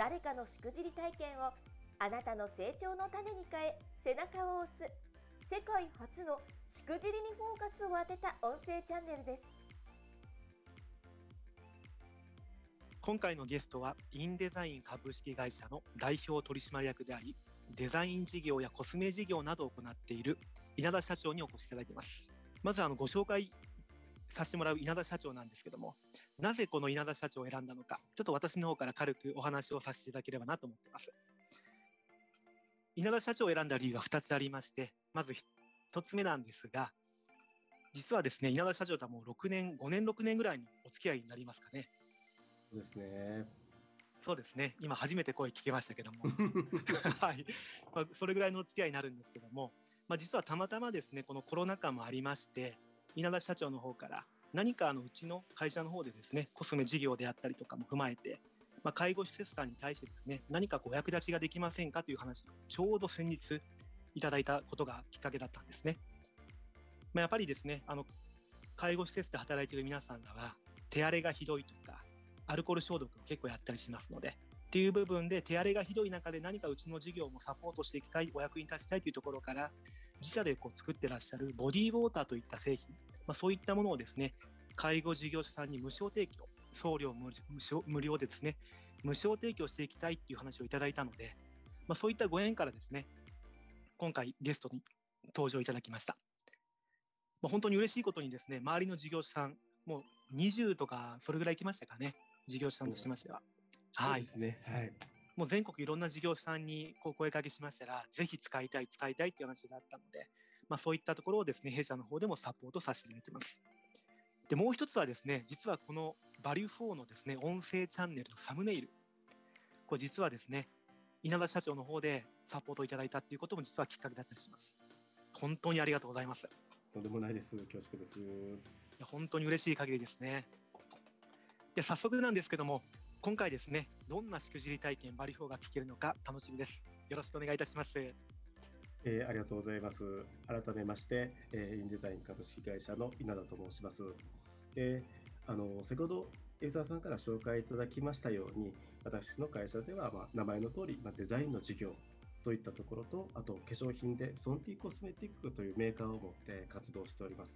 誰かのしくじり体験をあなたの成長の種に変え背中を押す。世界初のしくじりにフォーカスを当てた音声チャンネルです。今回のゲストはインデザイン株式会社の代表取締役でありデザイン事業やコスメ事業などを行っている稲田社長にお越しいただいています。まずあのご紹介させてもらう稲田社長なんですけどもなぜこの稲田社長を選んだのかちょっと私の方から軽くお話をさせていただければなと思ってます。稲田社長を選んだ理由が2つありましてまず1つ目なんですが実はですね稲田社長とはもう6年5年6年ぐらいのお付き合いになりますかね。そうですね。そうですね。今初めて声聞けましたけども。はい、まあ、それぐらいのお付き合いになるんですけども、まあ、実はたまたまですねこのコロナ禍もありまして稲田社長の方から何かあのうちの会社の方でですねコスメ事業であったりとかも踏まえて、まあ、介護施設さんに対してですね何かお役立ちができませんかという話をちょうど先日いただいたことがきっかけだったんですね。まあ、やっぱりですねあの介護施設で働いている皆さんらは手荒れがひどいとかアルコール消毒を結構やったりしますのでっていう部分で手荒れがひどい中で何かうちの事業もサポートしていきたいお役に立ちたいというところから自社でこう作ってらっしゃるボディーウォーターといった製品まあ、そういったものをですね介護事業者さんに無償提供送料無無料でですね無償提供していきたいっていう話をいただいたので、まあ、そういったご縁からですね今回ゲストに登場いただきました、まあ、本当に嬉しいことにですね周りの事業者さんもう20とかそれぐらい来ましたかね事業者さんとしましては。はいですね、はい。もう全国いろんな事業者さんにこう声かけしましたら、ぜひ使いたい、使いたいっていう話があったので、まあ、そういったところをですね、弊社の方でもサポートさせていただいてます。で、もう一つはですね、実はこのバリュー4のですね、音声チャンネルのサムネイル、これ実はですね、稲田社長の方でサポートいただいたっていうことも実はきっかけだったりします。本当にありがとうございます。とんでもないです。恐縮です。いや本当に嬉しい限りですね。で早速なんですけども、今回ですねどんなしくじり体験バリフォーが聞けるのか楽しみですよろしくお願いいたしますえー、ありがとうございます。改めまして、えー、インデザイン株式会社の稲田と申します。であの先ほど江沢さんから紹介いただきましたように私の会社では、まあ、名前の通り、まあ、デザインの事業といったところとあと化粧品でソンティコスメティックというメーカーを持って活動しております。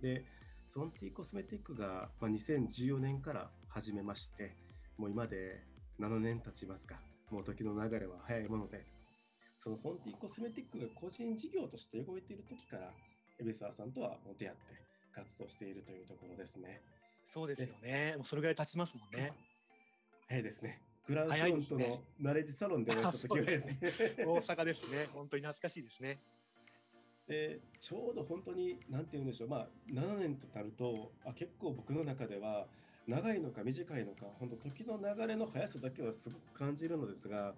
でソンティコスメティックが、まあ、2014年から始めましてもう今で7年経ちますか、もう時の流れは早いもので、そのフォンティコスメティックが個人事業として動いている時から、海老沢さんとは出会って活動しているというところですね。そうですよね。もうそれぐらい経ちますもんね。早いですね。グランフロントのナレッジサロンでお会いした時はですね。大阪ですね。本当に懐かしいですね。でちょうど本当に何て言うんでしょう、まあ、7年となるとあ結構僕の中では長いのか短いのか本当時の流れの速さだけはすごく感じるのですが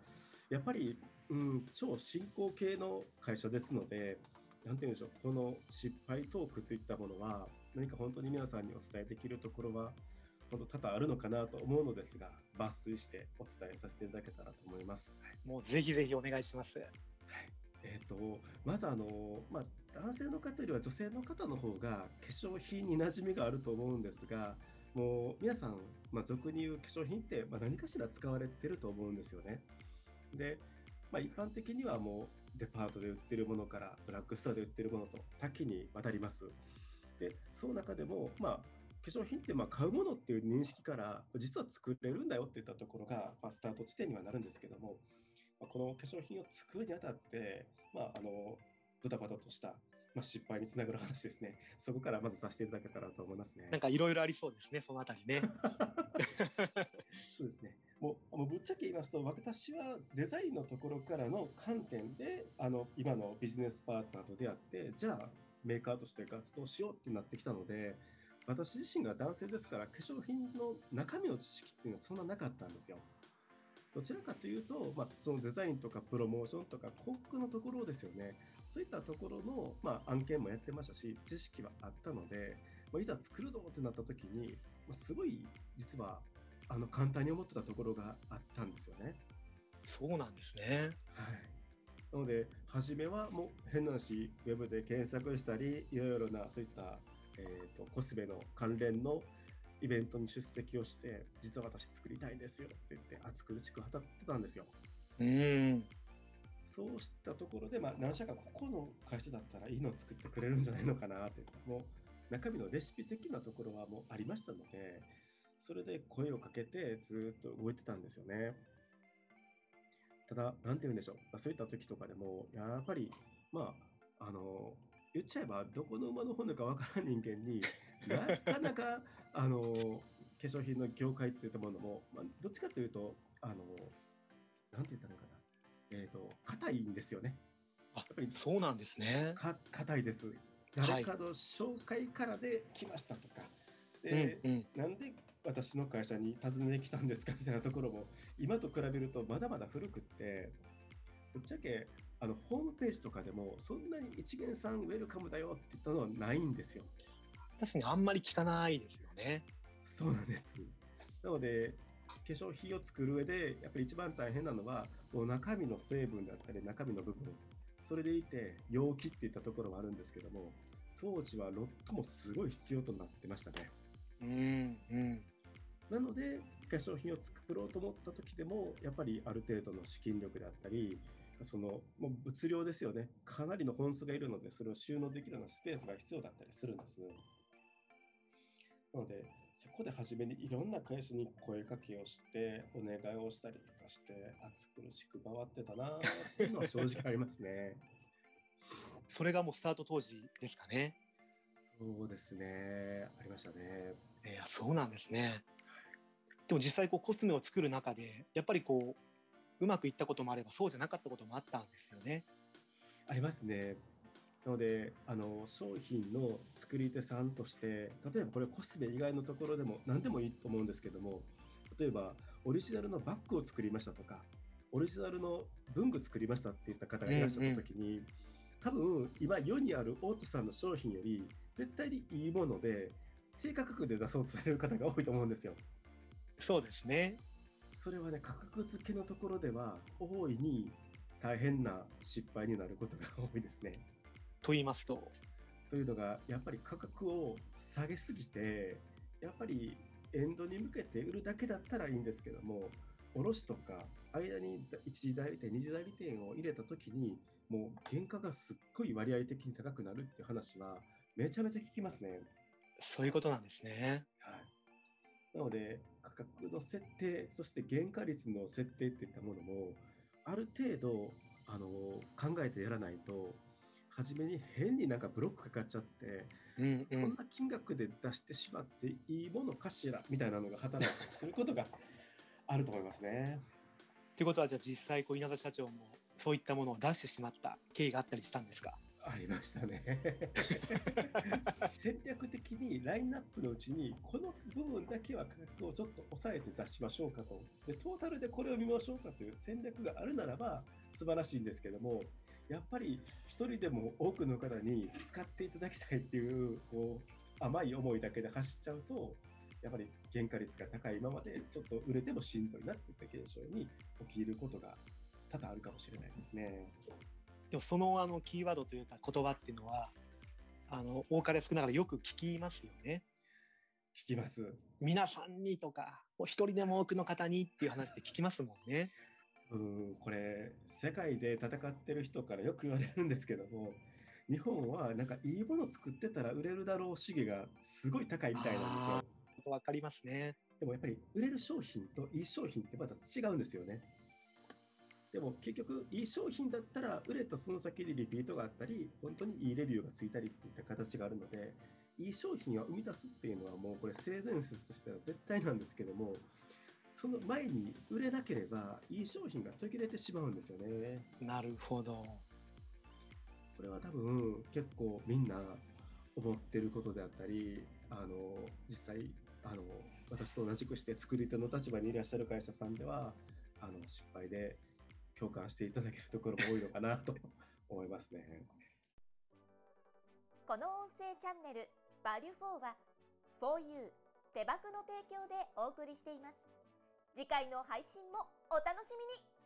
やっぱり、うん、超進行形の会社ですので何て言うんでしょうこの失敗トークといったものは何か本当に皆さんにお伝えできるところは本当多々あるのかなと思うのですが抜粋してお伝えさせていただけたらと思います。もうぜひぜひお願いします。はいえーと、まずあの、まあ、男性の方よりは女性の方の方が化粧品に馴染みがあると思うんですがもう皆さん、まあ、俗に言う化粧品って、まあ、何かしら使われてると思うんですよね。で、まあ、一般的にはもうデパートで売ってるものからドラッグストアで売ってるものと多岐にわたります。で、その中でも、まあ、化粧品ってまあ買うものっていう認識から実は作れるんだよっていったところが、まあ、スタート地点にはなるんですけども、まあ、この化粧品を作るにあたって、まあ、あのドタバタとしたまあ、失敗につながる話ですね。そこからまずさせていただけたらと思いますね。なんかいろいろありそうですね、そのあたりね。そうですね。もうぶっちゃけ言いますと、私はデザインのところからの観点で、あの今のビジネスパートナーと出会って、じゃあメーカーとして活動しようってなってきたので、私自身が男性ですから、化粧品の中身の知識っていうのはそんななかったんですよ。どちらかというと、まあ、そのデザインとかプロモーションとか広告のところですよね。そういったところの、まあ、案件もやってましたし、知識はあったので、まあ、いざ作るぞってなった時に、まあ、すごい実はあの簡単に思ってたところがあったんですよね。そうなんですね。はい。なので、初めはもう変な話、ウェブで検索したり、いろいろなそういった、えーと、コスメの関連のイベントに出席をして、実は私作りたいんですよって言って、熱苦しく語ってたんですよ。うんそうしたところで、まあ、何社かここの会社だったらいいのを作ってくれるんじゃないのかなって、もう中身のレシピ的なところはもうありましたので、それで声をかけてずっと動いてたんですよね。ただ、なんて言うんでしょう、まあ、そういった時とかでも、やっぱり、まあ、あの、言っちゃえば、どこの馬の骨かわからん人間に なかなか、あの、化粧品の業界っていったものも、まあ、どっちかというと、あの、なんて言ったらいいかな、えっ、ー、と、硬いんですよね。あ、やっぱりそうなんですね。か硬いです。誰かの紹介からで来ましたとか、はい、で、うんうん、なんで私の会社に訪ねてきたんですかみたいなところも今と比べるとまだまだ古くってぶっちゃけあのホームページとかでもそんなに一元さんウェルカムだよって言ったのはないんですよ。確かにあんまり汚いですよね。そうなんです。なので化粧品を作る上でやっぱり一番大変なのはもう中身の成分だったり中身の部分それでいて容器っていったところはあるんですけども当時はロットもすごい必要となってましたね。うんうんなので、化粧品を作ろうと思った時でも、やっぱりある程度の資金力であったり、そのもう物量ですよね、かなりの本数がいるので、それを収納できるようなスペースが必要だったりするんです。なので、そこで初めにいろんな会社に声かけをして、お願いをしたりとかして、暑苦しく回ってたなっていうのは正直ありますね。それがもうスタート当時ですかね。そうですね、ありましたね。いや、そうなんですね。でも実際こうコスメを作る中でやっぱりこううまくいったこともあればそうじゃなかったこともあったんですよね。ありますね。なのであの商品の作り手さんとして例えばこれコスメ以外のところでも何でもいいと思うんですけども例えばオリジナルのバッグを作りましたとかオリジナルの文具作りましたっていった方がいらっしゃった時に、うんうん、多分今世にある大津さんの商品より絶対にいいもので低価格で出そうとされる方が多いと思うんですよ。そうですね。それはね、価格付けのところでは、大いに大変な失敗になることが多いですね。と言いますとというのが、やっぱり価格を下げすぎて、やっぱりエンドに向けて売るだけだったらいいんですけども、卸とか間に1次代理店、2次代理店を入れたときに、もう原価がすっごい割合的に高くなるっていう話は、めちゃめちゃ聞きますね。そういうことなんですね。はい。なので、価格の設定、そして原価率の設定っていったものも、ある程度、あの考えてやらないと、初めに変になんかブロックかかっちゃって、うんうん、こんな金額で出してしまっていいものかしらみたいなのが働いたりすることがあると思いますね。ということは、じゃあ実際、稲田社長もそういったものを出してしまった経緯があったりしたんですか？ありましたね 戦略的にラインナップのうちにこの部分だけは価格をちょっと抑えて出しましょうかとでトータルでこれを見ましょうかという戦略があるならば素晴らしいんですけどもやっぱり一人でも多くの方に使っていただきたいっていうこう甘い思いだけで走っちゃうとやっぱり原価率が高いままでちょっと売れてもしんどいなっていった現象に起きることが多々あるかもしれないですね。でもそのあのキーワードというか言葉っていうのはあの多かれ少ながらよく聞きますよね。聞きます。皆さんにとかお一人でも多くの方にっていう話で聞きますもんね。うんこれ世界で戦ってる人からよく言われるんですけども日本はなんかいいもの作ってたら売れるだろう主義がすごい高いみたいなんですよ。わかりますね。でもやっぱり売れる商品といい商品ってまた違うんですよね。でも結局、いい商品だったら、売れたその先でリピートがあったり、本当にいいレビューがついたりっていった形があるので、いい商品を生み出すっていうのはもうこれ性善説としては絶対なんですけども、その前に売れなければ、いい商品が途切れてしまうんですよね。なるほど。これは多分結構みんな思ってることであったり、あの、実際、あの、私と同じくして作り手の立場にいらっしゃる会社さんでは、あの失敗で共感していただけるところも多いのかなと 思いますね。この音声チャンネルバリュフォーは 4U 手箱の提供でお送りしています。次回の配信もお楽しみに